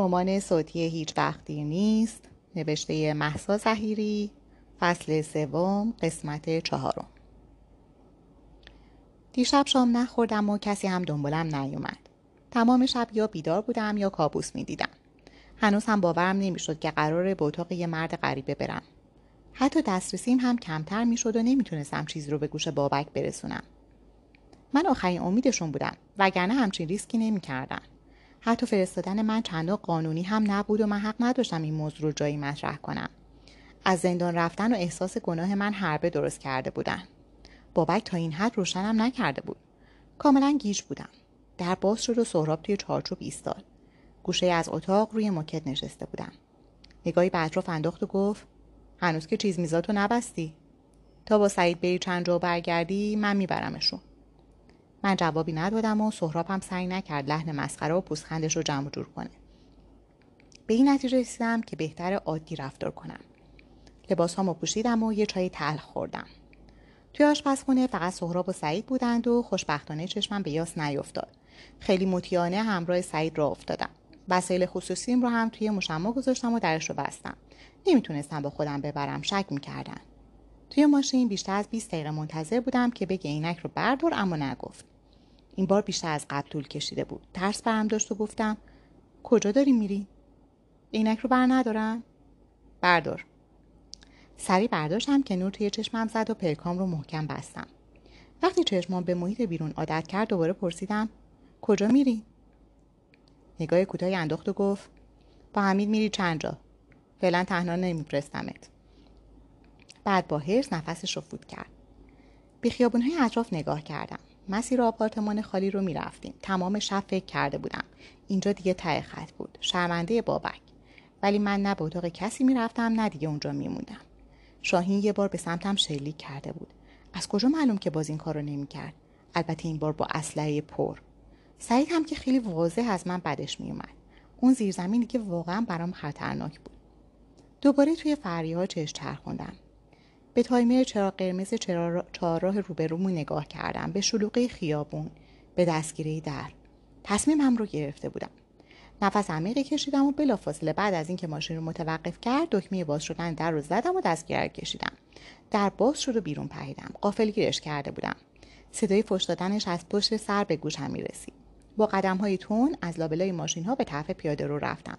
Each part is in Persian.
رمان صوتی هیچ وقتی نیست نوشته محسا زهیری فصل سوم قسمت چهارم. دیشب شام نخوردم و کسی هم دنبالم نیومد. تمام شب یا بیدار بودم یا کابوس می‌دیدم. هنوز هم باورم نمی‌شد که قرار به اتاق یه مرد غریبه برم. حتی دسترسیم هم کمتر می‌شد و نمی‌تونستم چیزی رو به گوش بابک برسونم. من آخرین امیدشون بودم وگرنه همچین ریسکی نمی‌کردم. حتی فرستادن من چندان قانونی هم نبود و من حق نداشتم این موضوع رو جایی مطرح کنم. از زندان رفتن و احساس گناه من حربه درست کرده بودن. بابک تا این حد روشنم نکرده بود. کاملا گیج بودم. در باز شد و سهراب توی چارچوب ایستاد. گوشه از اتاق روی مکت نشسته بودم. نگاهی به اطراف انداخت و گفت هنوز که چیز میزاتو نبستی. تا با سعید بری چند جا برگردی من میبرمشون. من جوابی ندادم و سهراب هم سعی نکرد لحن مسخره و پوزخندش رو جمع جور کنه. به این نتیجه رسیدم که بهتر عادی رفتار کنم. لباس هامو پوشیدم و یه چای تلخ خوردم. توی آشپزخونه فقط سهراب و سعید بودند و خوشبختانه چشمم به یاس نیفتاد خیلی مطیانه همراه سعید را افتادم. وسایل خصوصیم رو هم توی مشما گذاشتم و درش رو بستم. نمی‌تونستم با خودم ببرم شک می‌کردن. توی ماشین بیشتر از 20 دقیقه منتظر بودم که بگه عینک رو بردار اما نگفت. این بار بیشتر از قبل طول کشیده بود. ترس برم داشت و گفتم کجا داری میری؟ عینک رو بر ندارم. بردار. سری برداشتم که نور توی چشمم زد و پلکام رو محکم بستم. وقتی چشمام به محیط بیرون عادت کرد دوباره پرسیدم کجا میری؟ نگاه کوتاهی انداخت و گفت با حمید میری چند جا. فعلا تنها نمیفرستمت. بعد با هرس نفسش رو فوت کرد. به خیابونهای اطراف نگاه کردم. مسیر آپارتمان خالی رو می‌رفتیم. تمام شب فکر کرده بودم. اینجا دیگه ته خط بود. شرمنده بابک. ولی من نه به اتاق کسی می‌رفتم نه دیگه اونجا میموندم. شاهین یه بار به سمتم شلیک کرده بود. از کجا معلوم که باز این کار رو نمی‌کرد؟ البته این بار با اسلحه پر. سعید هم که خیلی واضح از من بدش میومد اون زیرزمینی که واقعا برام خطرناک بود. دوباره توی فریها چشم چرخوندم. به تایمر چراغ قرمز چهارراه روبرومون نگاه کردم. به شلوغی خیابون به دستگیره در. تصمیمم رو گرفته بودم. نفس عمیقی کشیدم و بلافاصله بعد از اینکه ماشین رو متوقف کرد دکمه باز شدن در رو زدم و دستگیره کشیدم. در باز شد و بیرون پریدم. قافل گیرش کرده بودم. صدای فش دادنش از پشت سر به گوشم می‌رسید. با قدم های تون از لابلای ماشین ها به طرف پیاده رو رفتم.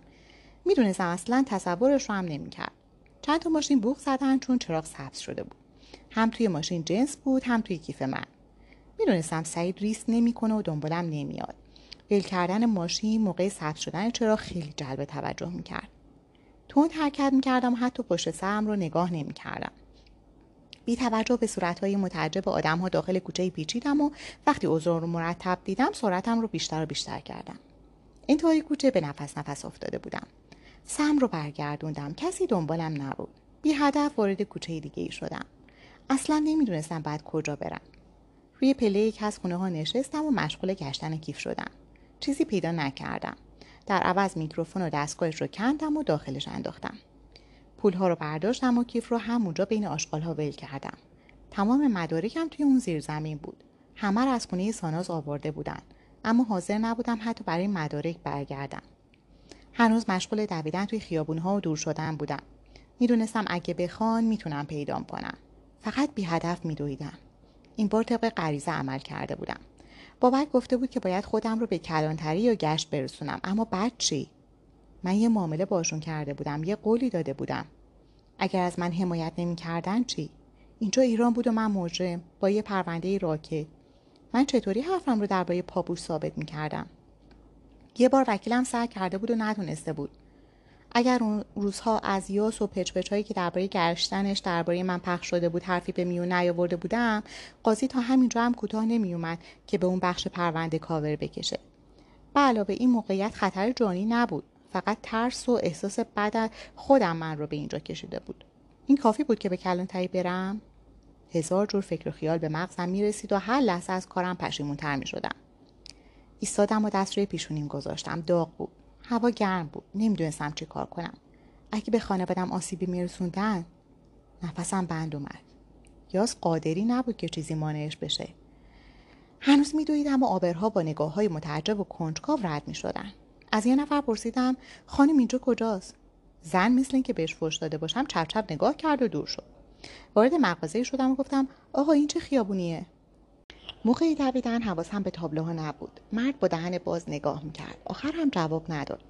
می‌دونستم اصلا تصورش رو هم نمی‌کرد. چند تا ماشین بوق زدن چون چراغ سبز شده بود. هم توی ماشین جنس بود هم توی کیف من. می‌دونستم سعید ریس نمی‌کنه و دنبالم نمیاد. ول کردن ماشین موقع سبز شدن چراغ خیلی جلب توجه می‌کرد. تند حرکت می‌کردم حتی پشت سرم رو نگاه نمی‌کردم. بی توجه به صورتهای متعجب آدم ها داخل کوچه پیچیدم و وقتی اوضاع رو مرتب دیدم سرعتم رو بیشتر و بیشتر کردم. اینطوری کوچه به نفس نفس افتاده بودم. سم رو برگردوندم. کسی دنبالم نبود. بی هدف وارد کوچه دیگه ای شدم. اصلا نمی‌دونستم بعد کجا برم. روی پله یک از خونه ها نشستم و مشغول گشتن کیف شدم. چیزی پیدا نکردم. در عوض میکروفون و دستگاهش رو کندم و داخلش انداختم. پولها رو برداشتم و کیف رو همونجا بین آشغال ها ول کردم. تمام مدارکم توی اون زیر زمین بود. همه از خونه ساناز آورده بودن. اما حاضر نبودم حتی برای مدارک برگردم. هنوز مشغول دویدن توی خیابونها و دور شدن بودم. می‌دونستم اگه بخوان می‌تونم پیدام کنم. فقط بی هدف میدویدم. این بار طبق غریزه عمل کرده بودم. بابک گفته بود که باید خودم رو به کلانتری یا گشت برسونم. اما بعد چی؟ من یه معامله باشون کرده بودم یه قولی داده بودم. اگر از من حمایت نمی‌کردن چی؟ اینجا ایران بود و من مجرم با یه پرونده راکت. من چطوری حرفم رو درباره پابوش ثابت می‌کردم؟ یه بار وکیلم سر کرده بود و نتونسته بود. اگر اون روزها از یاس و پچ هایی که درباره گشتنش درباره من پخش شده بود حرفی به میون نیاورده بودم قاضی تا همینجا هم کوتاه نمیومد که به اون بخش پرونده کاور بکشه. به علاوه این موقعیت خطر جانی نبود. فقط ترس و احساس بد خودم من رو به اینجا کشیده بود. این کافی بود که به کلانتری برم؟ هزار جور فکر و خیال به مغزم می‌رسید و هر لحظه از کارم پشیمونتر می شدم. ایستادم و دست روی پیشونیم گذاشتم. داغ بود. هوا گرم بود. نمی‌دونستم چی کار کنم. اگه به خانوادم آسیبی میرسوندن نفسم بند اومد. یاس قادری نبود که چیزی مانعش بشه. هنوز میدویدم و آبرها با نگاه های متعجب و کنجکاو رد می شدن. از یه نفر پرسیدم خانم اینجا کجاست؟ زن مثل اینکه بهش فوش داده باشم چپ چپ نگاه کرد و دور شد. وارد مغازه شدم و گفتم آقا این چه خیابونیه؟ موقعی دویدن حواسم به تابلوها نبود. مرد با دهن باز نگاه می‌کرد. آخر هم جواب نداد.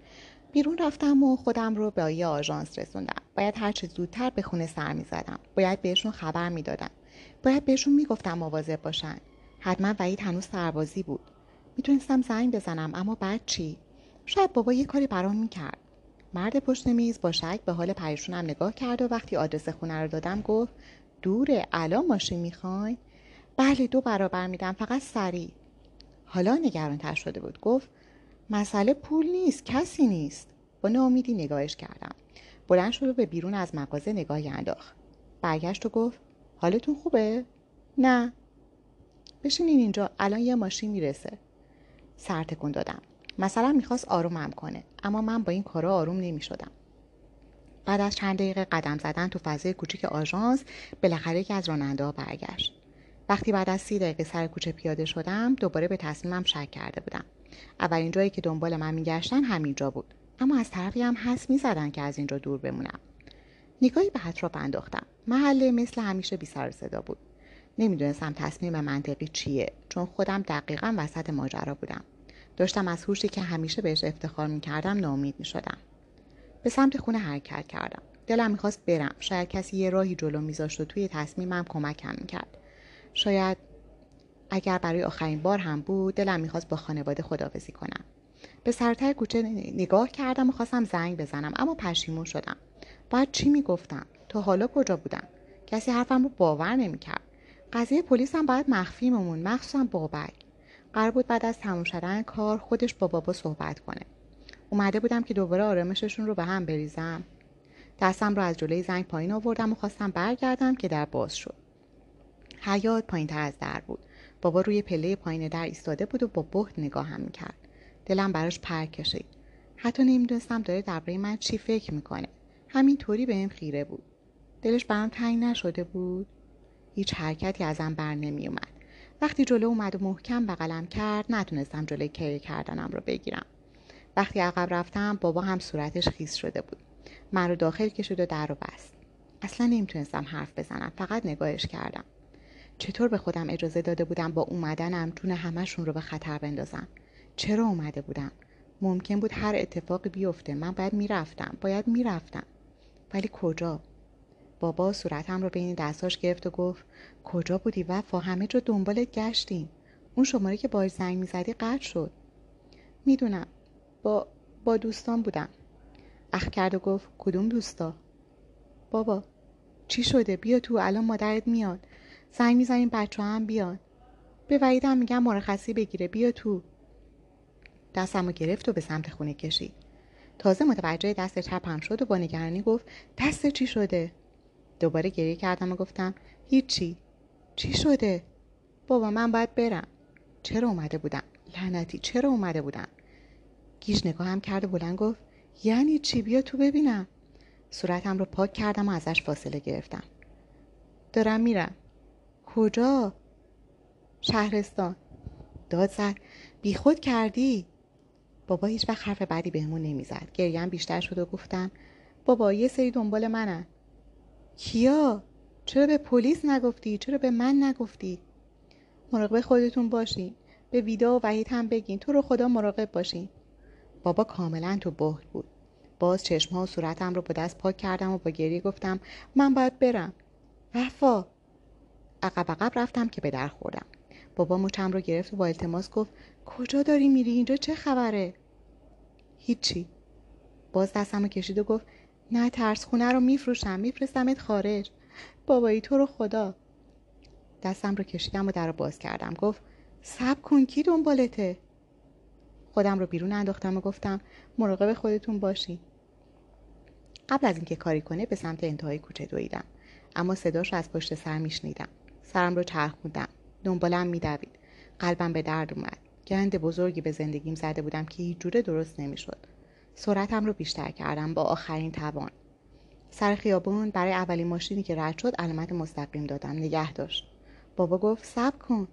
بیرون رفتم و خودم رو به آیه آژانس رسوندم. باید هر چه زودتر به خونه سر می‌زدم. باید بهشون خبر می‌دادم. باید بهشون می‌گفتم مواظب باشن. حتما وحید هنوز سربازی بود. می‌تونستم زنگ بزنم اما بعد چی؟ شاید بابا یه کاری برام می‌کرد. مرد پشت میز با شک به حال پریشونم نگاه کرد و وقتی آدرس خونه رو دادم گفت دوره الان ماشین می‌خواین بله دو برابر میدم فقط سریع. حالا نگرانتر شده بود. گفت مسئله پول نیست کسی نیست. با ناامیدی نگاهش کردم. بلند شد و به بیرون از مغازه نگاهی انداخت. برگشت و گفت حالتون خوبه؟ نه. بشینین اینجا الان یه ماشین می‌رسه. سر تکون دادم. مثلا می‌خواست آرومم کنه اما من با این کارا آروم نمی‌شدم. بعد از چند دقیقه قدم زدن تو فضای کوچیک آژانس بالاخره یکی از راننده ها برگشت. وقتی بعد از سی دقیقه سر کوچه پیاده شدم دوباره به تصمیمم شک کرده بودم. اولین جایی که دنبال من میگشتن همینجا بود. اما از طرفی هم حس می‌زدن که از اینجا دور بمونم. نگاهی به اطراف انداختم. محله مثل همیشه بی سر صدا بود. نمی‌دونستم تصمیم منطقی چیه چون خودم دقیقا وسط ماجرا بودم. داشتم از هوشی که همیشه بهش افتخار می‌کردم ناامید می‌شدم. به سمت خونه حرکت کردم. دلم می‌خواست برم. شاید کسی یه راهی جلو میذاشت و توی تصمیمم کمکم می‌کرد. شاید اگر برای آخرین بار هم بود دلم می‌خواست با خانواده خدافزی کنم. به سرتر کوچه نگاه کردم و خواستم زنگ بزنم اما پشیمون شدم. باید چی می‌گفتم؟ تا حالا کجا بودم؟ کسی حرفم رو باور نمی‌کرد. قضیه پلیس هم باید مخفی ممون مخصوصا بابک. قرار بود بعد از تموم شدن کار خودش با بابا صحبت کنه. اومده بودم که دوباره آرامششون رو به هم بریزم. دستم رو از جلوی زنگ پایین آوردم و خواستم برگردم که در باز شد. حیات پایین تر از در بود. بابا روی پله پایین در ایستاده بود و با بهت نگاهم می‌کرد. دلم براش پر کشید. حتی نمی‌دونستم داره درباره من چی فکر می‌کنه. همینطوری بهم خیره بود. دلش برام تنگ نشده بود. هیچ حرکتی ازم بر نمیومد وقتی جلو اومد و محکم بغلم کرد نتونستم جلوی کری کردنم رو بگیرم. وقتی عقب رفتم بابا هم صورتش خیس شده بود. من رو داخل کشید و در رو بست. اصلا نمی‌تونستم حرف بزنم فقط نگاهش کردم. چطور به خودم اجازه داده بودم با اومدنم جون همهشون رو به خطر بندازم؟ چرا اومده بودم ممکن بود هر اتفاقی بیفته. من باید می‌رفتم. باید می‌رفتم. ولی کجا؟ بابا صورتم رو بین دستاش گرفت و گفت کجا بودی وفا؟ همه جا دنبالت گشتیم. اون شماره که باش زنگ می‌زدی قطع شد. می‌دونم. با با دوستان بودم. اخ کرد و گفت کدوم دوستا؟ بابا چی شده؟ بیا تو الان مادرت میاد. زنگ می‌زنیم بچه هم بیان. به وعیدم میگم مرخصی بگیره بیا تو. دستم رو گرفت و به سمت خونه کشید. تازه متوجه دست چپم شد و با نگرانی گفت دست چی شده؟ دوباره گریه کردم و گفتم هیچی. چی شده؟ بابا من باید برم. چرا اومده بودم؟ لعنتی چرا اومده بودم؟ گیج نگاهم کرد و بلند گفت یعنی چی؟ بیا تو ببینم. صورتم رو پاک کردم و ازش فاصله گرفتم. دارم میرم. کجا؟ شهرستان. داد زد بیخود کردی؟ بابا هیچ وقت حرف بعدی بهمون نمی‌زد. گریم بیشتر شد و گفتم بابا یه سری دنبال منن. کیا؟ چرا به پلیس نگفتی؟ چرا به من نگفتی؟ مراقب خودتون باشین. به ویدا و وحید هم بگین. تو رو خدا مراقب باشین. بابا کاملا تو بهت بود. باز چشمها و صورتم رو با دست پاک کردم و با گریه گفتم من باید برم. وفا. عقب عقب رفتم که به در خوردم. بابا مچم رو گرفت و با التماس گفت کجا داری میری؟ اینجا چه خبره؟ هیچی. باز دستم رو کشید و گفت نه ترس خونه رو میفروشم. میفرستمت خارج. بابایی تو رو خدا. دستم رو کشیدم و در رو باز کردم. گفت سب کن کی دنبالته؟ خودم رو بیرون انداختم و گفتم مراقب خودتون باشی قبل از اینکه کاری کنه به سمت انتهای کوچه دویدم. اما صداش رو از پشت سر میشنیدم. سرم رو چرخوندم دنبالم میدوید. قلبم به درد اومد. گند بزرگی به زندگیم زده بودم که هیچ جوره درست نمی‌شد. سرعتم رو بیشتر کردم با آخرین توان. سر خیابون برای اولین ماشینی که رد شد علامت مستقیم دادم. نگه داشت. بابا گفت سب کن.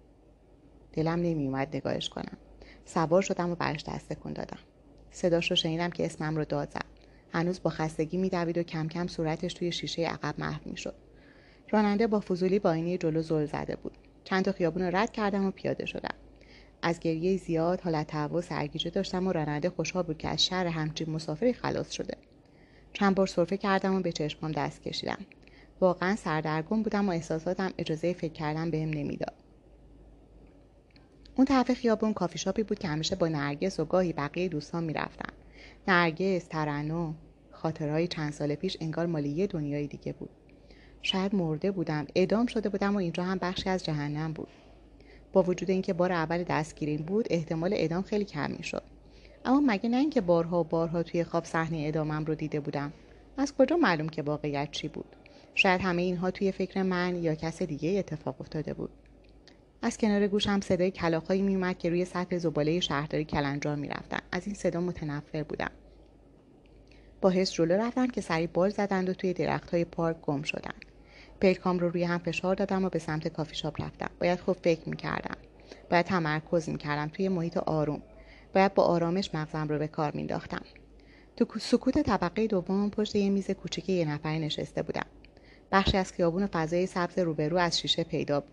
دلم نمیومد نگاهش کنم. سوار شدم و برش دست کن دادم. صداش رو شنیدم که اسمم رو داد زد. هنوز با خستگی میدوید و کم کم صورتش توی شیشه عقب محو می‌شد. راننده با فضولی با آینه جلو زل زده بود. چند تا خیابون رو رد کردم و پیاده شدم. از گریه زیاد حالت تهوع سرگیجه داشتم و راننده خوشحال بود که از شهر همچین مسافری خلاص شده. چند بار سرفه کردم و به چشمام دست کشیدم. واقعا سردرگم بودم و احساساتم اجازه فکر کردن بهم نمی‌داد. اون طرف خیابون کافی شاپی بود که همیشه با نرگس و گاهی بقیه دوستان می‌رفتم نرگس ترنم خاطرهای چند سال پیش انگار مالی یه دنیای دیگه بود. شاید مرده بودم اعدام شده بودم و اینجا هم بخشی از جهنم بود. با وجود اینکه بار اول دستگیریم بود احتمال اعدام خیلی کم می‌شد. اما مگه نه اینکه بارها و بارها توی خواب صحنه اعدامم رو دیده بودم. از کجا معلوم که واقعیت چی بود؟ شاید همه اینها توی فکر من یا کس دیگه اتفاق افتاده بود. از کنار گوشم صدای کلاقهایی میومد که روی سطح زباله شهرداری کلنجار می‌رفتن. از این صدا متنفر بودم. با حس جلو رفتم که سری بال زدند و توی درخت های پارک گم شدند. پلکام رو روی هم فشار دادم و به سمت کافی شاپ رفتم. باید خوب فکر می‌کردم. باید تمرکز می‌کردم توی محیط آروم. باید با آرامش مغزم رو به کار مینداختم تو سکوت طبقه دوم پشت یه میز کوچیک یه نفره نشسته بودم. بخشی از خیابون فضای سبز روبرو از شیشه پیدا بود.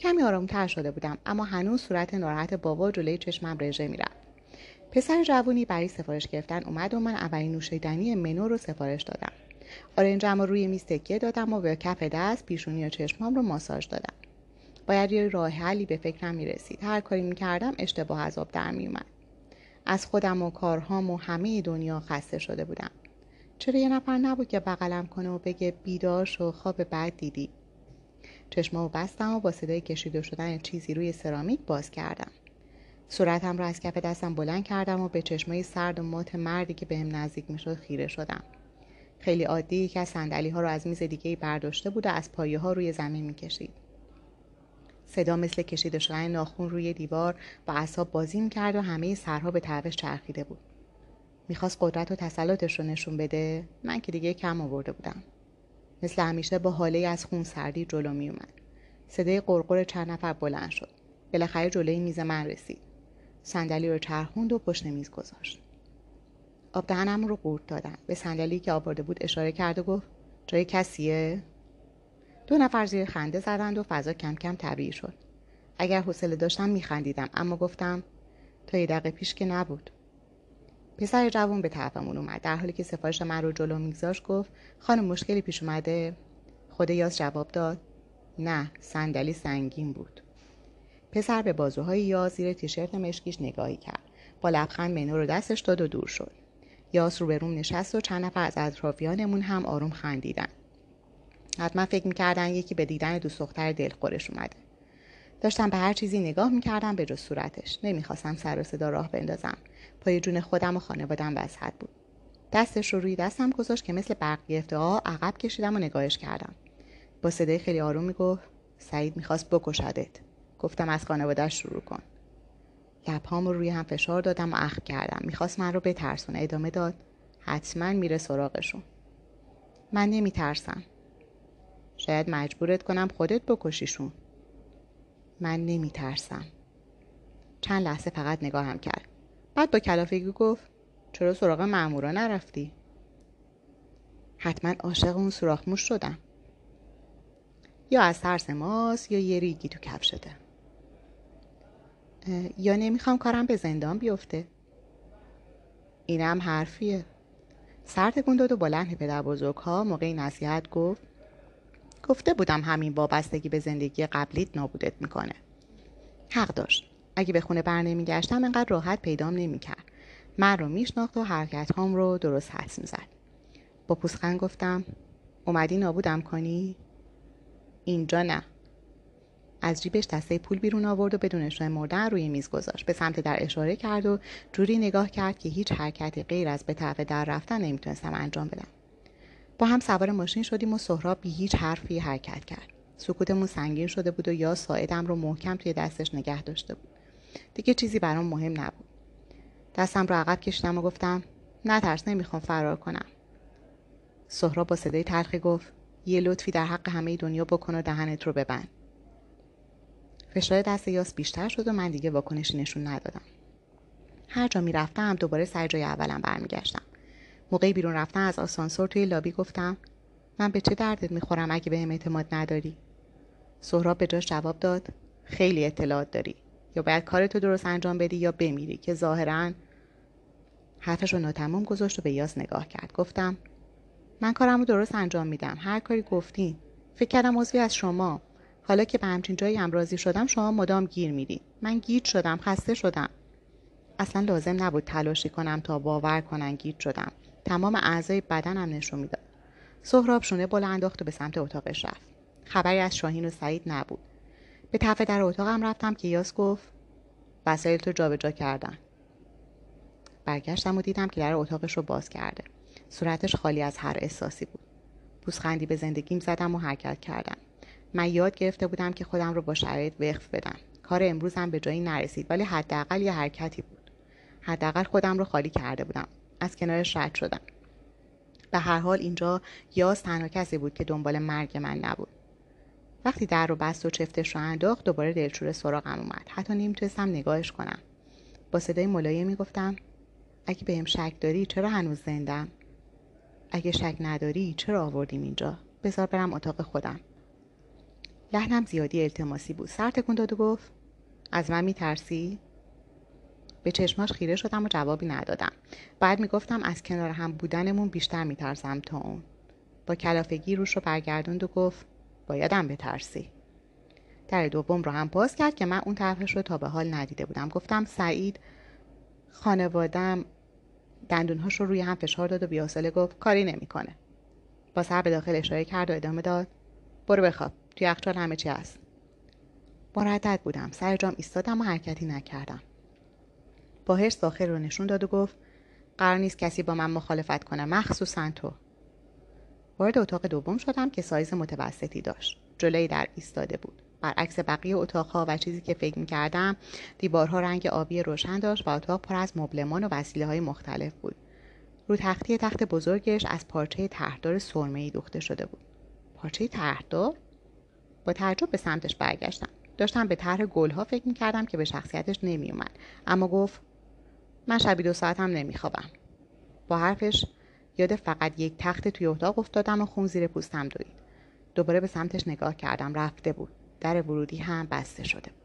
کمی آرامتر شده بودم اما هنوز صورت ناراحت بابا جلوی چشمم رژه می‌رفت. پسر جوونی برای سفارش گرفتن اومد و من اولین نوشیدنی منو رو سفارش دادم. آرنجم رو روی میز تکیه دادم و به کف دست پیشونی و چشمام رو ماساژ دادم. باید یه راه حلی به فکرم می‌رسید هر کاری می‌کردم اشتباه از آب در میومد از خودم و کارهام و همه دنیا خسته شده بودم. چرا یه نفر نبود که بغلم کنه و بگه بیدار شو خواب بعد دیدی؟ چشمامو بستم و با صدای کشیده شدن چیزی روی سرامیک باز کردم. صورتم را از کف دستم بلند کردم و به چشمای سرد و مات مردی که بهم نزدیک می‌شد خیره شدم. خیلی عادی یکی از صندلی ها رو از میز دیگه برداشته بود و از پایه ها روی زمین می‌کشید. صدا مثل کشیده شدن ناخون روی دیوار با اعصاب بازی می‌کرد و همه سرها به تعوش چرخیده بود. می‌خواست قدرت و تسلطش رو نشون بده. من که دیگه کم آورده بودم. مثل همیشه با حاله از خون سردی جلو میومد صدای قرقر چند نفر بلند شد. بالاخره جلوی میز من رسید. صندلی رو چرخوند و پشت میز گذاشت. آب دهنم رو قورت دادم به صندلی که آورده بود اشاره کرد و گفت جای کسیه؟ دو نفر زیر خنده زدند و فضا کم کم طبیعی شد. اگر حوصله داشتم میخندیدم اما گفتم تا یه دقیقه پیش که نبود. پسر جوان به طرفمون اومد. در حالی که سفارش من رو جلو میگذاشت گفت خانم مشکلی پیش اومده؟ خود یاس جواب داد نه صندلی سنگین بود. پسر به بازوهای یا زیر تیشرت مشکیش نگاهی کرد. با لبخند منو رو دستش داد و دور شد. یاس رو به روم نشست و چند نفر از اطرافیانمون هم آروم خندیدن. حتما فکر می‌کردن یکی به دیدن دوست دختر دلخورش اومده. داشتم به هر چیزی نگاه می‌کردم به جز صورتش. نمی‌خواستم سر و صدا راه بندازم. پای جون خودم و خانوادم وسط بود. دستش رو روی دستم گذاشت که مثل برق گرفته ها عقب کشیدم و نگاهش کردم. با صدای خیلی آروم می‌گفت سعید می‌خواست بکشدت. گفتم از خانوادهش شروع کن. لبهام رو روی هم فشار دادم و اخم کردم. می‌خواست من رو بترسونه. ادامه داد. حتما میره سراغشون. من نمیترسم. شاید مجبورت کنم خودت بکشیشون. من نمیترسم. چند لحظه فقط نگاهم کرد. بعد با کلافگی گفت چرا سراغ مامورا نرفتی؟ حتما عاشق اون سوراخ موش شدم. یا از ترس ماست یا یه ریگی تو کفشته یا نمی‌خوام کارم به زندان بیفته. اینم حرفیه. سر تکون داد و لحن پدر بزرگ ها موقع نصیحت گفت گفته بودم همین وابستگی به زندگی قبلیت نابودت می‌کنه. حق داشت. اگه به خونه بر نمیگشتم انقدر راحت پیدام نمی‌کرد. من رو میشناخت و حرکت هام رو درست حس می‌زد. با پوسخند گفتم اومدی نابودم کنی؟ اینجا نه. از جیبش دسته پول بیرون آورد و بدون اشاره مردن روی میز گذاشت. به سمت در اشاره کرد و جوری نگاه کرد که هیچ حرکتی غیر از به طرف در رفتن نمی‌تونستم انجام بدم. با هم سوار ماشین شدیم و سهراب بی هیچ حرفی حرکت کرد. سکوتمون سنگین شده بود و یا ساعدم رو محکم توی دستش نگه داشته بود. دیگه چیزی برام مهم نبود. دستم رو عقب کشیدم و گفتم نترس نمی‌خوام فرار کنم. سهراب با صدای تلخی گفت یه لطفی در حق همه دنیا بکن و دهنت رو ببند. فشار دست یاس بیشتر شد و من دیگه واکنشی نشون ندادم. هر جا می‌رفتم دوباره سر جای اولم برمیگشتم. موقعی بیرون رفتن از آسانسور توی لابی گفتم من به چه دردت می‌خورم اگه بهم اعتماد نداری؟ سهراب به جاش جواب داد خیلی اطلاعات داری. یا باید کارتو درست انجام بدی یا بمیری که ظاهرا حرفش رو ناتمام گذاشت و به یاس نگاه کرد. گفتم من کارم رو درست انجام میدم. هر کاری گفتین فکر کردم عضوی از شما. حالا که به همچین جایی هم راضی شدم شما مدام گیر میدی. من گیج شدم خسته شدم. اصلا لازم نبود تلاشی کنم تا باور کنن گیج شدم. تمام اعضای بدنم نشون می‌داد. سهراب شونه بالا انداخت و به سمت اتاقش رفت. خبری از شاهین و سعید نبود. به طرف در اتاقم رفتم که یاس گفت وسایل تو جابجا کردن. برگشتم و دیدم که در اتاقش رو باز کرده. صورتش خالی از هر احساسی بود. پوزخندی به زندگیم زدم و حرکت کردم. من یاد گرفته بودم که خودم رو با شرایط وقف بدم. کار امروزم به جایی نرسید ولی حداقل یه حرکتی بود. حداقل خودم رو خالی کرده بودم. از کنارش رد شدم. به هر حال اینجا یاس تنها کسی بود که دنبال مرگ من نبود. وقتی در رو بست و چفتش رو انداخت دوباره دلشور سراغم اومد. حتی نمی‌تونستم نگاهش کنم. با صدای ملایمی می‌گفتم اگه بهم شک داری چرا هنوز زندم؟ اگه شک نداری چرا آوردیم اینجا؟ بذار برم اتاق خودم. لحنم زیادی التماسی بود. سر تکون داد و گفت از من میترسی؟ به چشماش خیره شدم و جوابی ندادم. بعد می‌گفتم از کنار هم بودنمون بیشتر میترسم تا اون با کلافگی روش رو برگردوند و گفت بایدم بترسی. در دوم رو هم باز کرد که من اون طرفش رو تا به حال ندیده بودم. گفتم سعید خانوادم دندونهاش رو روی هم فشار داد و بیاساله گفت کاری نمی‌کنه. با سر به داخل اشاره کرد و ادامه داد برو بخواب. توی یخچال همه چی هست. مردد بودم. سر جام ایستادم و حرکتی نکردم. با هرس داخل رو نشون داد و گفت قرار نیست کسی با من مخالفت کنه مخصوصا تو. وارد اتاق دوم شدم که سایز متوسطی داشت. جلوی در ایستاده بود. برعکس بقیه اتاقها و چیزی که فکر می‌کردم دیوارها رنگ آبی روشن داشت و اتاق پر از مبلمان و وسیله های مختلف بود. رو تختی تخت بزرگش از پارچه تهردار سرمهای دوخته شده بود. پارچه تهردار تعجب به سمتش برگشتم. داشتم به طرح گلها فکر می‌کردم که به شخصیتش نمیومد اما گفت من شبی دو ساعتم نمیخوابم. با حرفش یاد فقط یک تخت توی اتاق افتادم و خون زیر پوستم دوید. دوباره به سمتش نگاه کردم. رفته بود. در ورودی هم بسته شده بود.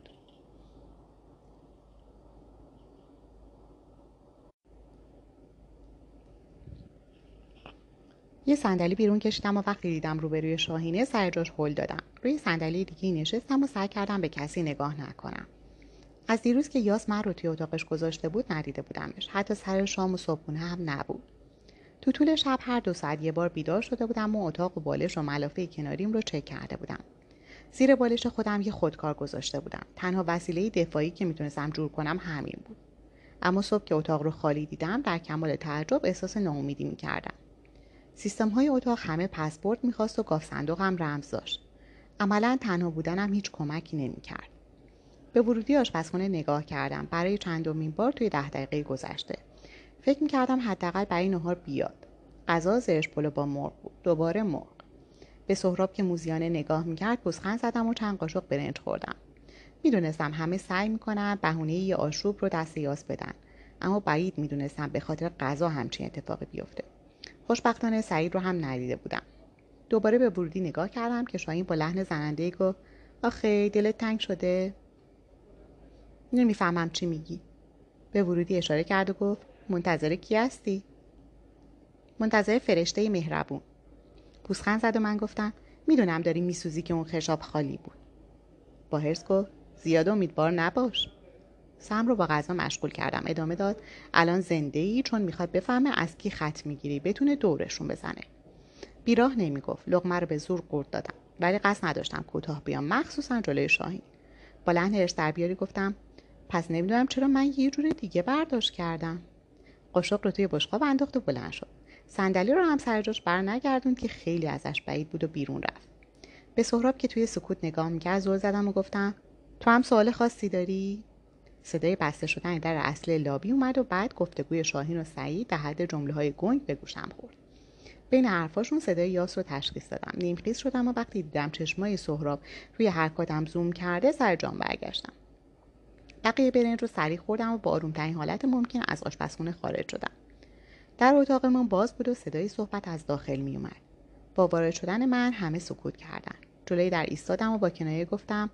یه صندلی بیرون کشیدم و وقتی دیدم روبروی شاهینه سر جاش هل دادم روی صندلی دیگه نشستم و سعی کردم به کسی نگاه نکنم. از دیروز که یاس من رو توی اتاقش گذاشته بود ندیده بودمش. حتی سر شام و صبحونه هم نبود. تو طول شب هر دو ساعت یه بار بیدار شده بودم و اتاق و بالش و ملافه کناریم رو چک کرده بودم. زیر بالش خودم یه خودکار گذاشته بودم. تنها وسیله دفاعی که می‌تونستم جور کنم همین بود. اما صبح که اتاق رو خالی دیدم در کمال تعجب احساس ناامیدی می‌کردم. سیستم های اتاق همه پسپورت می‌خواست و گاف صندوق هم رمز داشت. عملا تنها بودنم هیچ کمکی نمی‌کرد. به ورودی آشپزخونه نگاه کردم. برای چندمین بار توی ده دقیقه گذشته. فکر می‌کردم حداقل برای نهار بیاد. غذا زرش پلو با مرغ بود. دوباره مرغ. به سهراب که موزیانه نگاه می‌کرد پوزخند زدم و چند قاشق برنج خوردم. می‌دونستم همه سعی می‌کنن بهونه یه آشوب رو دست یاس بدن. اما بعید می‌دونستم به خاطر غذا همچین اتفاقی بیفته. خوشبختانه سعید رو هم ندیده بودم. دوباره به ورودی نگاه کردم که شاهین با لحن زننده گفت آخه دلت تنگ شده؟ نمی‌فهمم چی میگی. به ورودی اشاره کرد و گفت منتظر کی هستی؟ منتظر فرشته مهربون. پوسخند زد و من گفتم می‌دونم داری میسوزی که اون خشاب خالی بود. با هرس گفت زیاد امیدوار نباش. سم رو با غذا مشغول کردم. ادامه داد الان زنده ای چون می‌خواد بفهمه از کی خط می‌گیری. بتونه دورشون بزنه. بیراه نمی‌گفت. لغمه رو به زور قورت دادم. ولی قصد نداشتم کوتاه بیام. مخصوصا جلوی شاهین. با لحن هرس دربیاری گفتم پس نمی‌دونم چرا من یه جور دیگه برداشت کردم. قاشق رو توی بشقاب انداخت و بلند شد. صندلی رو هم سر جاش بر نگردوند که خیلی ازش بعید بود و بیرون رفت. به سهراب که توی سکوت نگاه می‌کرد زور زدم و گفتم تو هم سوال خاصی داری؟ صدای بسته شدن در اصل لابی اومد و بعد گفتگوی شاهین و سعید در حد جمله های گنگ به گوشم خورد بین حرفاشون صدای یاس رو تشخیص دادم نیمخیز شدم و وقتی دیدم چشمای سهراب روی حرکاتم زوم کرده سر جام برگشتم بقیه برنج رو سریع خوردم و با آرومترین حالت ممکن از آشپزخونه خارج شدم در اتاقمون باز بود و صدای صحبت از داخل می اومد. با وارد شدن من همه سکوت کردن. جلوی در ایستادم و با کنایه گفتم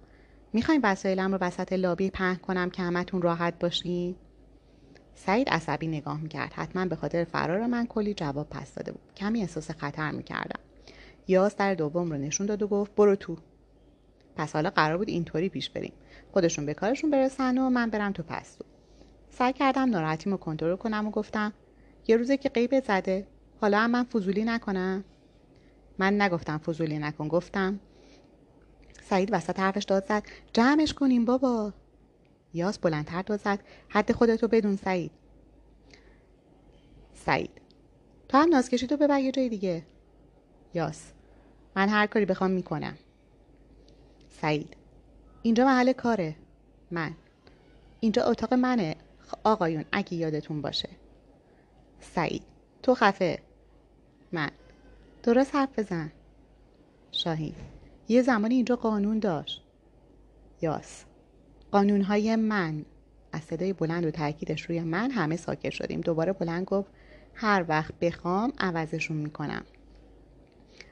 می‌خوایم وسایلم رو وسط لابی پهن کنم که همتون راحت باشین؟ سعید عصبی نگاه می‌کرد. حتما به خاطر فرار من کلی جواب پس داده بود. کمی احساس خطر می‌کردم. یاس در دوم رو نشون داد و گفت برو تو. پس حالا قرار بود اینطوری پیش بریم. خودشون به کارشون برسن و من برم تو پستو. سعی کردم ناراحتیمو کنترل کنم و گفتم یه روزه که قیبت زده حالا هم من فضولی نکنم؟ من نگفتم فضولی نکن گفتم سعید وسط حرفش داد زد. جمعش کنیم بابا. یاس بلندتر داد زد. حد خودتو بدون سعید. سعید تو هم نازکشی تو ببر یه جای دیگه. یاس من هر کاری بخوام می‌کنم. سعید اینجا محل کاره. من. اینجا اتاق منه. آقایون اگه یادتون باشه. سعید تو خفه. من. درست حرف بزن. شاهین یه زمانی اینجا قانون داشت. یاس. قانونهای من. از صدای بلند و تاکیدش روی من همه ساکت شدیم. دوباره بلند گفت هر وقت بخوام عوضشون می‌کنم.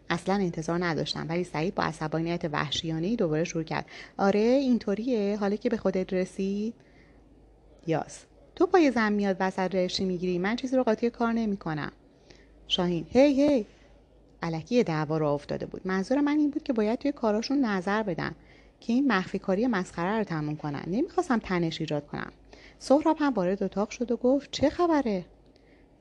اصلا انتظار نداشتم ولی سعید با عصبانیت وحشیانه دوباره شروع کرد. آره اینطوریه. حالا که به خودت رسید. یاس. تو پای زن میاد وسط رشی می‌گیری. من چیزی رو قاطی کار نمی‌کنم. شاهین. هی هی. علکی دعوا را افتاده بود. منظور من این بود که باید توی کاراشون نظر بدم که این مخفی کاری مسخره رو تموم کنن. نمی‌خواستم تنش ایجاد کنم. سهراب هم وارد اتاق شد و گفت چه خبره؟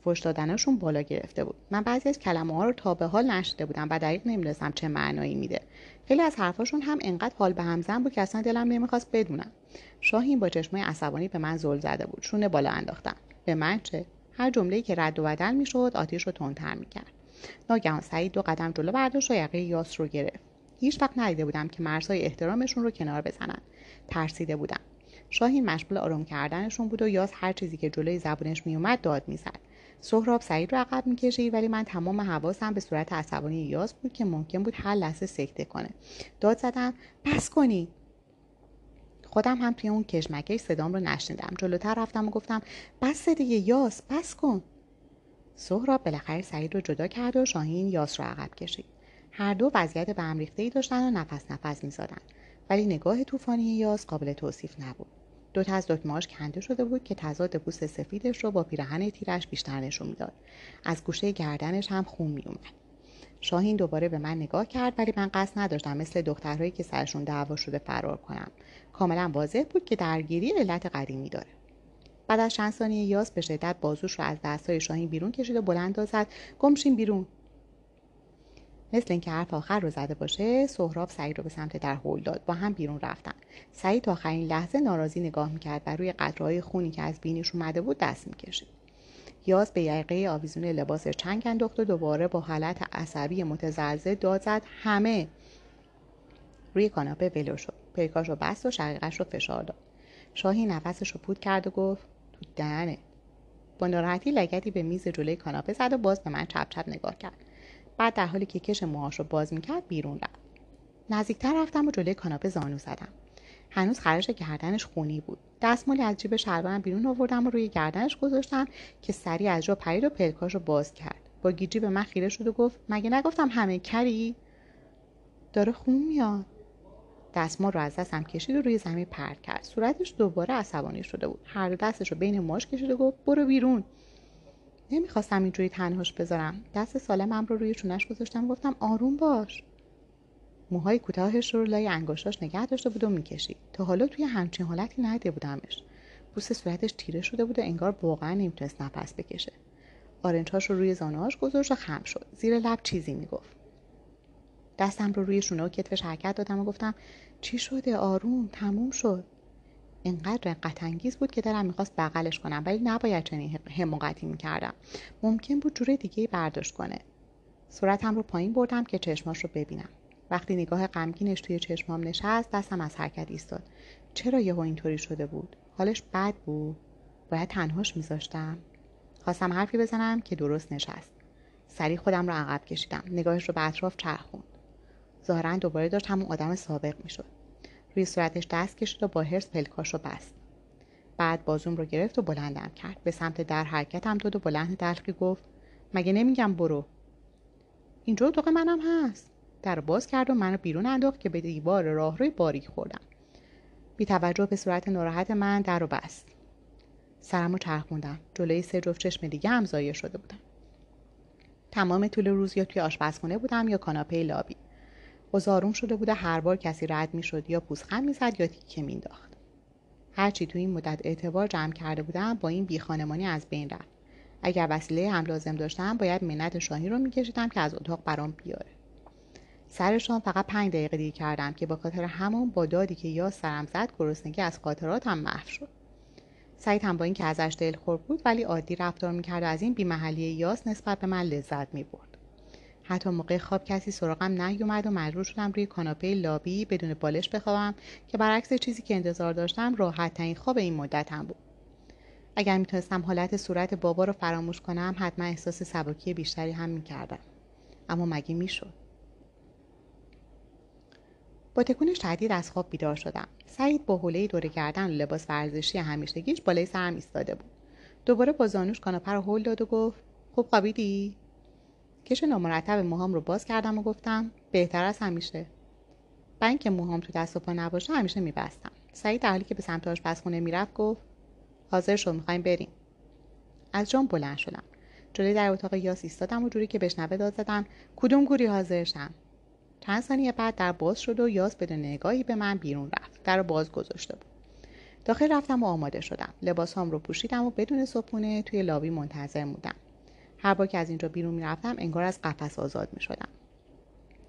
فش دادنشون بالا گرفته بود. من بعضی از کلمه ها رو تا به حال نشده بودم و دقیق نمی‌دونستم چه معنایی میده. خیلی از حرفاشون هم انقدر حال به هم زن بود که اصلا دلم نمی‌خواست بدونم. شاهین با چشمای عصبانی به من زل زده بود. شونه بالا انداختم. به من چه؟ هر جمله‌ای که رد و بدل می‌شد آتیش رو تندتر می‌کرد. ناگهان سعید دو قدم جلو برداشت و یقه یاس رو گرفت. هیچ وقت ندیده بودم که مرزهای احترامشون رو کنار بزنن. ترسیده بودم. شاهین مشغول آروم کردنشون بود و یاس هر چیزی که جلوی زبونش میومد داد می‌زد. سهراب سعید رو عقب می‌کشید ولی من تمام حواسم به صورت عصبانی یاس بود که ممکن بود هر لحظه سکته کنه. داد زدم بس کنی. خودم هم توی اون کشمکش صدام رو نشنیدم. جلوتر رفتم و گفتم بس دیگه یاس بس کن. سهراب بالاخره سعید رو جدا کرد و شاهین یاس رو عقب کشید. هر دو وضعیت به هم ای داشتن و نفس نفس می‌زدن. ولی نگاه طوفانی یاس قابل توصیف نبود. دو تا از دکمهاش کنده شده بود که تضاد پوست سفیدش رو با پیرهن تیرش بیشتر نشون می‌داد. از گوشه گردنش هم خون میومد شاهین دوباره به من نگاه کرد ولی من قصد نداشتم مثل دخترهایی که سرشون دعوا شده فرار کنم. کاملا واضح بود که درگیری علت قدیمی داره. بعد از چند ثانیه یاس به شدت بازوش رو از دستهای شاهین بیرون کشید و بلند زد گمشین بیرون. مثل اینکه حرف آخر رو زده باشه سهراب سعید رو به سمت در هول داد. با هم بیرون رفتن. سعید تا آخرین لحظه ناراضی نگاه می‌کرد و روی قطرهای خونی که از بینیش اومده بود دست می‌کشید. یاز به یقه آویزون لباس چنگ انداخت و دوباره با حالت عصبی متزلزل داد زد. همه. روی کاناپه ولو شد. پیکاش رو بست و شقیقش رو فشار داد. شاهی نفسش رو پود کرد و گفت تو دهنه با ناراحتی لگتی به میز جلوی کاناپه زد و باز به من چپ چپ نگاه کرد. بعد در حالی که کش موهاش رو باز می‌کرد بیرون رفت. نزدیکتر رفتم و جلوی کاناپه زانو زدم. هنوز خرش گردنش خونی بود. دستمالی از جیب شلوارم بیرون آوردم و روی گردنش گذاشتم که سریع از جا پرید و پلکاش رو باز کرد. با گیجی به من خیره شد و گفت مگه نگفتم همه کری؟ داره خون میاد. دستمال رو از دستم کشید و روی زمین پرد کرد. صورتش دوباره عصبانی شده بود. هر دو دستش رو بین ماش کشید و گفت برو بیرون. نمی‌خواستم اینجوری تنهاش بذارم. دست سالمم رو روی چونش گذاشتم گفتم آروم باش. موهای کوتاهش رو لای انگشتاش نگه داشته بود و می‌کشید. تا حالا توی همچین حالتی ندیده بودمش. پوست صورتش تیره شده بود و انگار واقعا نمی‌تونست نفس بکشه. آرنجهاش رو روی زانوهاش گذاشت و خم شد. زیر لب چیزی می‌گفت. دستم رو روی شونه و کتفش حرکت دادم و گفتم چی شده آروم؟ تموم شد. انقدر رقت انگیز بود که دلم می‌خواست بغلش کنم ولی نباید چنین حماقتی می‌کردم. ممکن بود جور دیگه برداشت کنه. صورتم رو پایین بردم که چشماش رو ببینم. وقتی نگاه غمگینش توی چشمام نشست دستم از حرکت ایستاد. چرا یهو اینطوری شده بود؟ حالش بد بود؟ باید تنهاش میذاشتم؟ خواستم حرفی بزنم که درست نشست. سریع خودم رو عقب کشیدم. نگاهش رو به اطراف چرخوند. ظاهرا دوباره داشت همون آدم سابق می‌شد. روی صورتش دست کشید و با هرس پلکاش رو بست. بعد بازوم رو گرفت و بلندم کرد. به سمت در حرکتم داد و بلند دلقی گفت مگه نمیگم برو؟ اینجا اتاق منم هست. در باز کرد و منو بیرون انداخت که به دیوار راهروی باریک خوردم. بی توجه به صورت ناراحت من در و بست. سرم رو چرخوندم جلوی سه جفت چشم دیگه هم زایه شده بودم. تمام طول روز یا توی آشپزخونه بودم یا کاناپه لابی. آروم شده بوده هر بار کسی رد می‌شد یا پوزخند می‌زد یا تیکه مینداخت هرچی تو این مدت اعتبار جمع کرده بودم با این بیخانمانی از بین رفت. اگر وسیله هم لازم داشتم باید منت شاهی رو میکشیدم که از اتاق برام بیاره. سر شام فقط پنج دقیقه دیر کردم که با خاطر همون با دادی که یا سرم زد گرسنگی از خاطراتم محو شد. سعید هم با اینکه ازش دلخور بود ولی عادی رفتار می‌کرد و از این بیمحلی یاس نسبت به من لذت می‌برد. حتی موقع خواب کسی سراغم نیومد و مجبور شدم روی کاناپه لابی بدون بالش بخوابم که برعکس چیزی که انتظار داشتم راحت ترین خواب این مدتم بود. اگر می‌تونستم حالت صورت بابا رو فراموش کنم حتما احساس سبکی بیشتری هم می‌کردم. اما مگه می‌شد؟ با تکون شدید از خواب بیدار شدم. سعید با حوله دور گردن و لباس ورزشی همیشگیش بالای سرم ایستاده بود. دوباره با زانوش کاناپه رو هل داد و گفت خوب خوابیدی؟ کش نامرتب موهام رو باز کردم و گفتم بهتر از همیشه. با اینکه موهام تو دست و پا نباشه همیشه میبستم. سعید در حالی که به سمت آشپزخونه می‌رفت گفت حاضر شو می‌خوایم بریم. از جام بلند شدم. جلوی در اتاق یاس ایستادم و جوری که بشنوه داد زدم کدوم گوری حاضر شم؟ چند ثانیه بعد در باز شد و یاس بدون نگاهی به من بیرون رفت. در باز گذاشته بود. داخل رفتم و آماده شدم. لباسهام رو پوشیدم و بدون صبحونه توی لابی منتظر بودم هر بار که از اینجا بیرون می‌رفتم انگار از قفس آزاد می شدم.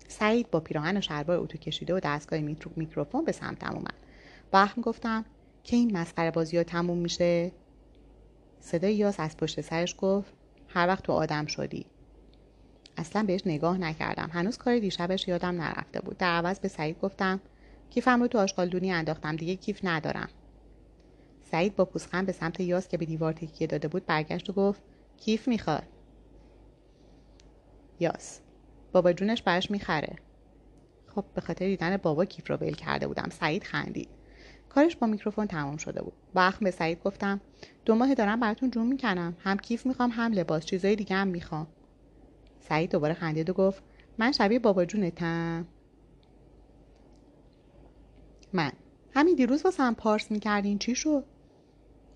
سعید با پیراهن و شلوار اتو کشیده و دستگاه میکروفون به سمتم اومد. وهم گفتم که این مسخره بازی ها تموم میشه؟ صدای یاس از پشت سرش گفت هر وقت تو آدم شدی. اصلا بهش نگاه نکردم. هنوز کار دیشبش یادم نرفته بود. در عوض به سعید گفتم کیفم رو تو آشغالدونی انداختم دیگه کیف ندارم. سعید با پوزخند به سمت یاس که به دیوار تکیه داده بود برگشت و گفت کیف می‌خواد یاس. بابا جونش براش می‌خره. خب به خاطر دیدن بابا کیف رو ول کرده بودم. سعید خندید. کارش با میکروفون تمام شده بود. با به سعید گفتم دو ماه دارم براتون جون می‌کنم. هم کیف می‌خوام هم لباس. چیزای دیگه هم می‌خوام. سعید دوباره خندید و گفت من شبیه بابا جونتم. من. همین دیروز واسه هم پارس می‌کردین؟ چی شد؟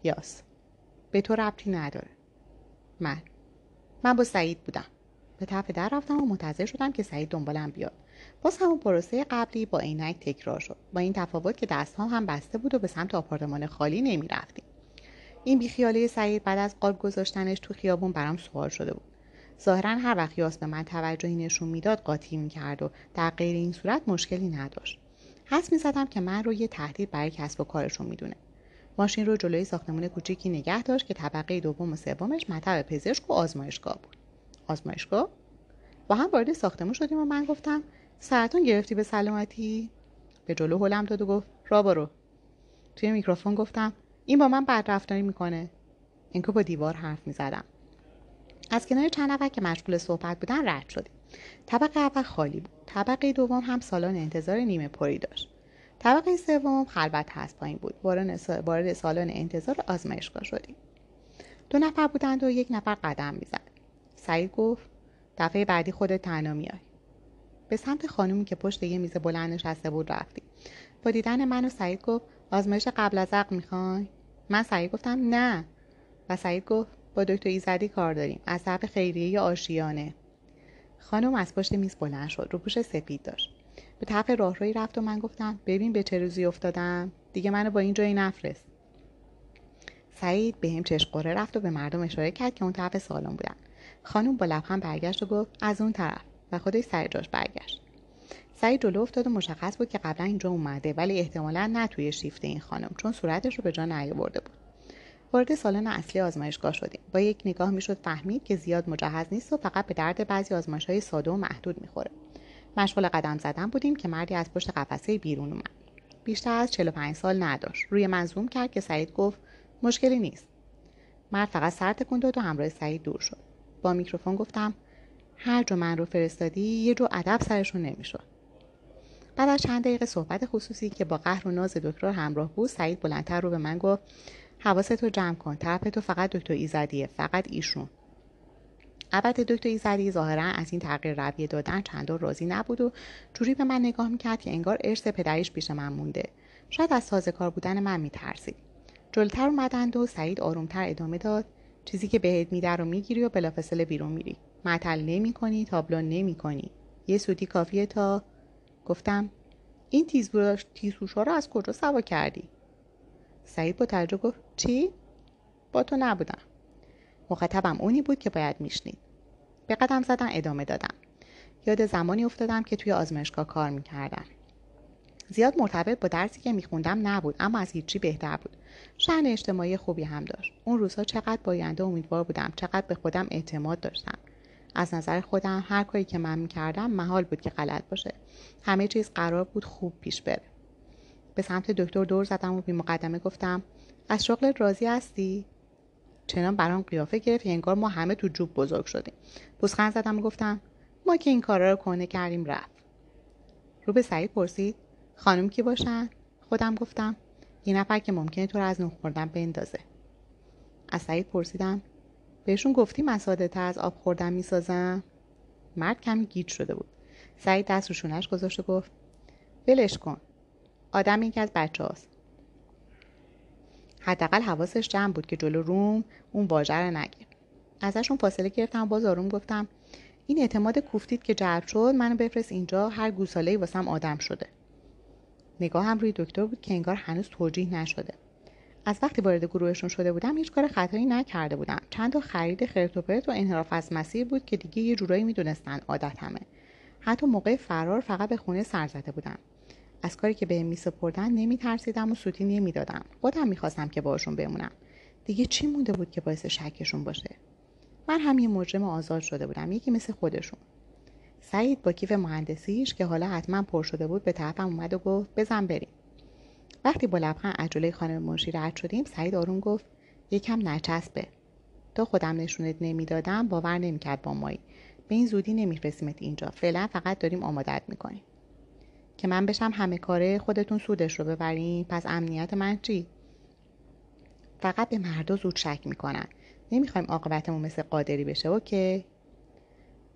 یاس. به تو ربطی نداره. من. من با سعید بودم. به طرف در رفتم و منتظر شدم که سعید دنبالم بیاد. باز همون پروسه قبلی با عینک تکرار شد. با این تفاوت که دستها هم بسته بود و به سمت آپارتمان خالی نمی رفتیم. این بیخیاله سعید بعد از قاب گذاشتنش تو خیابون برام سوال شده بود. ظاهرا هر وقت یاس به من توجهی نشون می‌داد قاطی می‌کرد و در غیر این صورت مشکلی نداشت. حس می‌زدم که من رو یه تهدید برای کسب و کارشون می‌دونه. ماشین رو جلوی ساختمون کوچیکی نگه داشت که طبقه دوم و سومش مطب پزشک و آزمایشگاه بود. آزمایشگاه با هم وارد ساختمون شدیم و من گفتم سرطان گرفتی به سلامتی؟ به جلو هلم داد و گفت را برو. توی میکروفون گفتم این با من بد رفتاری می‌کنه. اینکه با دیوار حرف می‌زدم. از کنار چند نفر که مشغول صحبت بودن رد شدیم. طبقه اول خالی بود. طبقه دوم هم سالن انتظار نیمه پری داشت. طبقه سوم خلوت هست پایین بود. وارد سالن انتظار آزمایشگاه شدیم. دو نفر بودند و یک نفر قدم می‌زد. سعید گفت دفعه بعدی خودت تنها میای. به سمت خانومی که پشت یه میز بلند نشسته بود رفتیم با دیدن من و سعید گفت آزمایش قبل از عقل می‌خوای؟ من سعید گفتم نه. و سعید گفت با دکتر ایزدی کار داریم. از طرف خیریه آشیانه. خانم از پشت میز بلند شد روپوش سپید داشت. به طرف راهروی رفت و من گفتم ببین به چه روزی افتادم. دیگه منو با این جایی نفرست. سعید به هم چشقوره رفت و به مردم اشاره کرد که اون طرف سالن بودن. خانم با لبخند برگشت و گفت از اون طرف. و خودش سر جاش برگشت. سعید جلو افتاد و مشخص بود که قبلا اینجا اومده ولی احتمالا نه توی شیفت این خانم چون صورتش رو به جا نیاورده بود. وارد سالن اصلی آزمایشگاه شدیم. با یک نگاه می‌شد فهمید که زیاد مجهز نیست و فقط به درد بعضی آزمایش های ساده و محدود می‌خوره. مشغول قدم زدن بودیم که مردی از پشت قفسه بیرون اومد. بیشتر از 45 سال نداشت. روی من کرد که سعید گفت مشکلی نیست. مرد فقط سر تکون داد و همراه سعید دور شد. با میکروفون گفتم هر جو من رو فرستادی یه جو ادب سرشون نمی‌شد. بعد از چند دقیقه صحبت خصوصی که با قهر و ناز دکتر همراه بود سعید بلندتر رو به من گفت حواستو جمع کن طرف تو فقط دکتر ایزدیه فقط ایشون. البته دکتر ایزدی ظاهرا از این تغییر رویه دادن چندان راضی نبود و جوری به من نگاه می‌کرد که انگار ارث پدریش پیش من مونده. شاید از تازه کار بودن من میترسید. جلوتر اومدند و سعید آرومتر ادامه داد. چیزی که بهت میده رو می‌گیری و بلافاصله بیرون میری. معطل نمی‌کنی تابلو نمی‌کنی. یه سودی کافیه تا گفتم این تیزهوشا رو از کجا سوا کردی؟ سعید با تعجب گفت چی؟ با تو نبودم. مخاطبم اونی بود که باید میشنید. به قدم زدن ادامه دادم. یاد زمانی افتادم که توی آزمایشگاه کار می‌کردم. زیاد مرتبط با درسی که میخوندم نبود اما از هیچی بهتر بود. شن اجتماعی خوبی هم داشت. اون روزها چقدر باینده امیدوار بودم چقدر به خودم اعتماد داشتم. از نظر خودم هر کاری که من می‌کردم محال بود که غلط باشه. همه چیز قرار بود خوب پیش بره. به سمت دکتر دور زدم و بی مقدمه گفتم از شغل راضی هستی؟ چنان برام قیافه گرفت انگار ما همه تو جوب بزرگ شدیم. پوزخند زدم و گفتم ما که این کارا رو کنه کردیم رفت. رو به سعید پرسید خانم کی باشن؟ خودم گفتم یه نفر که ممکنه تو رو از نوح خوردن بندازه. از سعید پرسیدم بهشون گفتی مسادته از آب خوردن می‌سازم مرد کمی گیج شده بود. سعید دست روشونش گذاشت و گفت ولش کن. آدم یکی از بچه هاست حداقل حواسش جمع بود که جلو روم اون واژه رو نگه ازشون فاصله گرفتم باز آروم گفتم این اعتماد کوفتید که جلب شد منو بفرست اینجا هر گوساله واسم آدم شده. نگاهم روی دکتر بود که انگار هنوز توجیه نشده. از وقتی وارد گروهشون شده بودم هیچ کار خطایی نکرده بودم. چند تا خرید خرتوپرت و انحراف از مسیر بود که دیگه یه جورایی می‌دونستن عادت همه حتی موقع فرار فقط به خونه سر زده بودم. از کاری که بهم میسپردن نمیترسیدم و سوتی نمی‌دادم. خودم می‌خواستم که باشون بمونم. دیگه چی مونده بود که باعث شکشون باشه؟ من هم یه مجرم آزاد شده بودم یکی مثل خودشون. سعید با کیف مهندسیش که حالا حتما پر شده بود به طرفم اومد و گفت بزن بریم. وقتی با لبخند عجله خانم منشی رد شدیم سعید آروم گفت یکم نچسبه. تا خودم نشونت نمی‌دادم باور نمی‌کرد با مایی. به این زودی نمیرسیمت اینجا. فعلا فقط داریم آمادت می‌کنیم. که من بشم همه کاره خودتون سودش رو ببرین پس امنیت من چی؟ فقط به مردا زود شک می‌کنن. نمی‌خوایم عاقبتمون مثل قادری بشه اوکی؟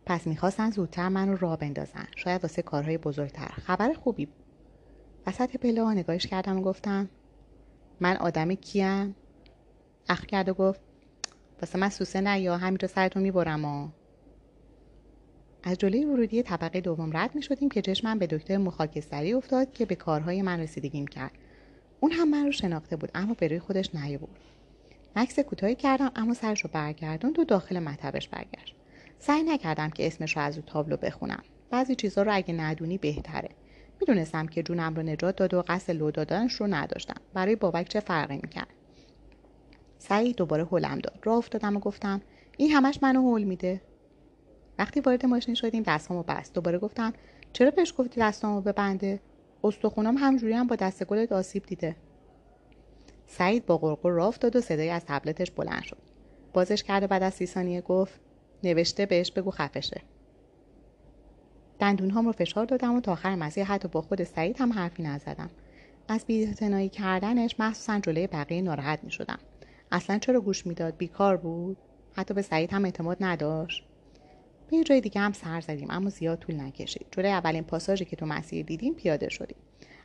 پس می‌خواستن زودتر من رو راه بندازن. شاید واسه کارهای بزرگتر. خبر خوبی بود. وسط پله نگاهش کردم و گفتم من آدم کیم؟ اخ کرد و گفت واسه من سوسه نه یا همینجا سرتون می‌برم و از جلوی ورودی طبقه دوم رد می شدیم که چشمم به دکتر مخاکستری افتاد که به کارهای من رسیدگیم کرد. اون هم من رو شناخته بود اما به روی خودش نیاورد. مکس کوتاهی کردم اما سرش رو برگردوند و داخل مطبش برگشت. سعی نکردم که اسمش رو از او تابلو بخونم. بعضی چیزها رو اگه ندونی بهتره. می‌دونستم که جونم رو نجات داد و قصد لو دادنش رو نداشتم. برای بابک چه فرقی می‌کرد؟ سعید دوباره هلم داد. راه افتادم و گفتم این همش منو هول میده. وقتی وارد ماشین شدیم دستامو بست. دوباره گفتم چرا بهش گفتی دستامو ببنده؟ استخونام همجوری هم با دست گلت آسیب دیده. سعید با قرقر راه افتاد و صدایی از تبلتش بلند شد. بازش کرده بعد از سی ثانیه گفت نوشته بهش بگو خفشه. دندونهام رو فشار دادم و تا آخر مسیر حتی با خود سعید هم حرفی نزدم. از بیاعتنایی کردنش مخصوصا جلوی بقیه ناراحت می شدم اصلا چرا گوش می‌داد؟ بیکار بود؟ حتی به سعید هم اعتماد نداشت؟ به جای دیگه هم سر زدیم اما زیاد طول نکشید. جلوی اولین پاساژی که تو مسیر دیدیم پیاده شدیم.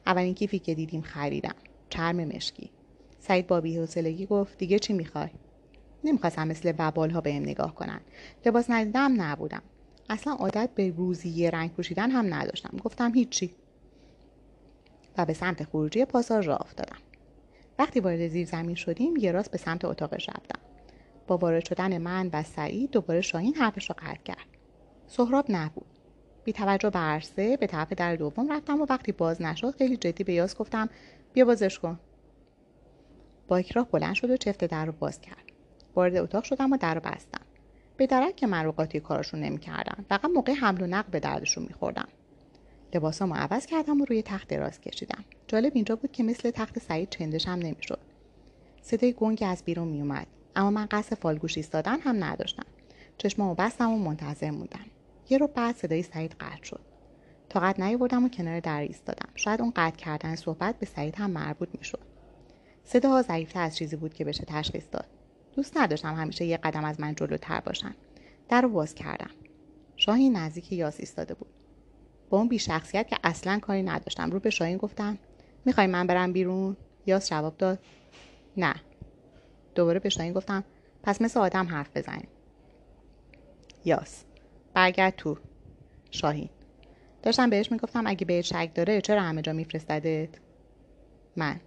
اولین کیفی که دیدیم خریدم. چرم مشکی. سعید با بی‌حوصلگی گفت دیگه چی می‌خوای؟ نمی‌خواستم مثل وبال ها بهم نگاه کنن. لباس ندیدم نبودم. اصلا عادت به روزی رنگ پوشیدن هم نداشتم. گفتم هیچی. و به سمت خروجی پاساژ راه افتادم. وقتی وارد زیر زمین شدیم یه راست به سمت اتاقش رفتم. با وارد شدن من و سعید دوباره شاهین حرفش را قطع کرد. سهراب نبود. بی توجه به عرصه به طرف در دوم رفتم و وقتی باز نشد خیلی جدی به یاس گفتم بیا بازش کن. با اکراه بلند شد و چفت در رو باز کرد. وارد اتاق شدم و در رو بستم. به درک که من رو قاطی کارشون نمی‌کردم فقط موقع حمل و نقل به دردشون میخوردم. لباسامو عوض کردم و روی تخت دراز کشیدم. جالب اینجا بود که مثل تخت سعید چندشم نمی‌شد. صدای گنگی از بیرون میومد اما من قصد فالگوش ایستادن هم نداشتم. چشمامو بستم و منتظر موندم یه رو بعد صدای سعید قطع شد. طاقت نیاوردم و کنار در ایستادم. شاید اون قطع کردن صحبت به سعید هم مربوط می‌شد. صداها ضعیفتر از چیزی بود که بشه تشخیص داد. دوست نداشتم همیشه یه قدم از من جلوتر باشن. در رو باز کردم. شاهین نزدیک یاس ایستاده بود. با اون بیشخصیت که اصلا کاری نداشتم رو به شاهین گفتم می‌خوای من برم بیرون؟ یاس جواب داد نه. دوباره به شاهین گفتم پس مثل آدم حرف بزنیم. یاس برگرد تو. شاهین داشتم بهش می‌گفتم اگه بهت شک داره چرا همه جا میفرستدت؟ من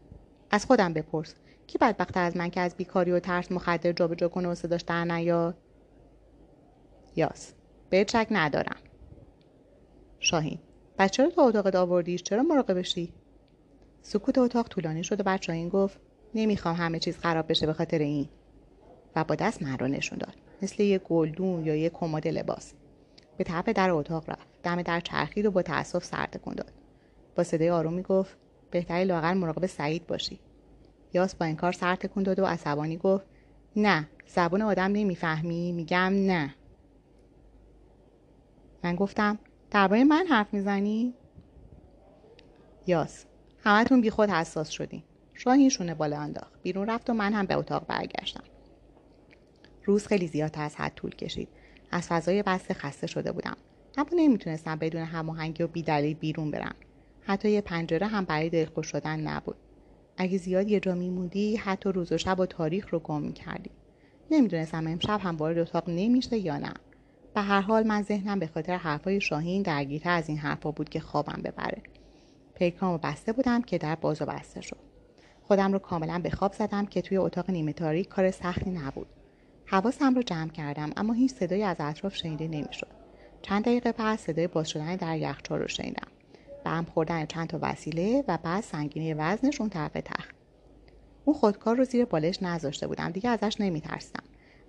از خودم بپرس. کی بدبختتر از من که از بیکاری و ترس مخدر جابجا کنه و صداش در نیاد؟ یاس. بهت شک ندارم. شاهین. بچه چرا تو اتاقت آوردیش چرا مراقبشی؟ سکوت اتاق طولانی شد و بعد شاهین گفت نمی‌خوام همه چیز خراب بشه به خاطر این. و با دست من رو نشون داد. مثل یه گلدون یا یه کمد لباس. به طرف در اتاق رفت. دم در چرخید و با تأسف سر داد. با صدای آرومی گفت بهتری لاقل مراقب سعید باشی. یاس با این کار سر تکون داد و عصبانی گفت نه زبون آدم نمی‌فهمی. میگم نه. من گفتم درباره من حرف می‌زنی؟ یاس همتون بیخود حساس شدین. شاهین شونه بالا انداخت. بیرون رفت و من هم به اتاق برگشتم. روز خیلی زیادتر از حد طول کشید. از فضای بسته خسته شده بودم. اما نمی‌تونستم بدون هماهنگی و بیدلیل بیرون برم. حتی یه پنجره هم برای دلخوش شدن نبود. اگه زیاد یه جا میموندی حتی روز و شب و تاریخ رو گم می‌کردی. نمی‌دونستم امشب هم وارد اتاق نمیشه یا نه. به هر حال من ذهنم به خاطر حرفای شاهین درگیرتر از این حرفا بود که خوابم ببره. پیکامو بسته بودم که در باز و بسته شد. خودم رو کاملا به خواب زدم که توی اتاق نیمه تاریک کار سختی نبود. حواسم رو جمع کردم اما هیچ صدایی از اطراف شنیده نمی‌شد. چند دقیقه بعد صدای باز شدن در یخچال رو شنیدم. و هم خوردن چند تا وسیله و بعد سنگینی وزنش اون طرف تخت. اون خودکار رو زیر بالش نذاشته بودم. دیگه ازش نمیترسیدم.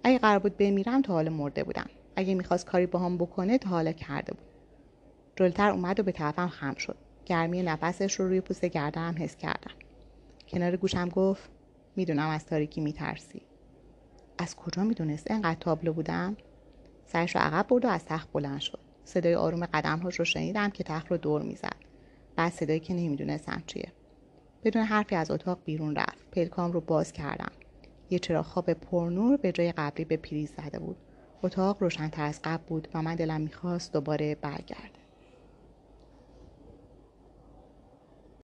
اگه قرار بود بمیرم تا حال مرده بودم. اگه می‌خواست کاری با هم بکنه تا حالا کرده بود. جلوتر اومد و به طرفم خم شد. گرمی نفسش رو روی پوست گردنم حس کردم. کنار گوشم گفت می‌دونم از تاریکی میترسی. از کجا می‌دونست؟ انقدر تابلو بودم. سرش رو عقب برد و از تخت بلند شد. صدای آروم قدمهاش رو شنیدم که تخت رو دور می‌زد. بعد صدایی که نمی‌دونستم چیه. بدون حرفی از اتاق بیرون رفت. پلکام رو باز کردم. یه چراغ خواب پرنور به جای قبلی به پریز زده بود. اتاق روشنتر از قبل بود و من دلم می‌خواست دوباره برگرده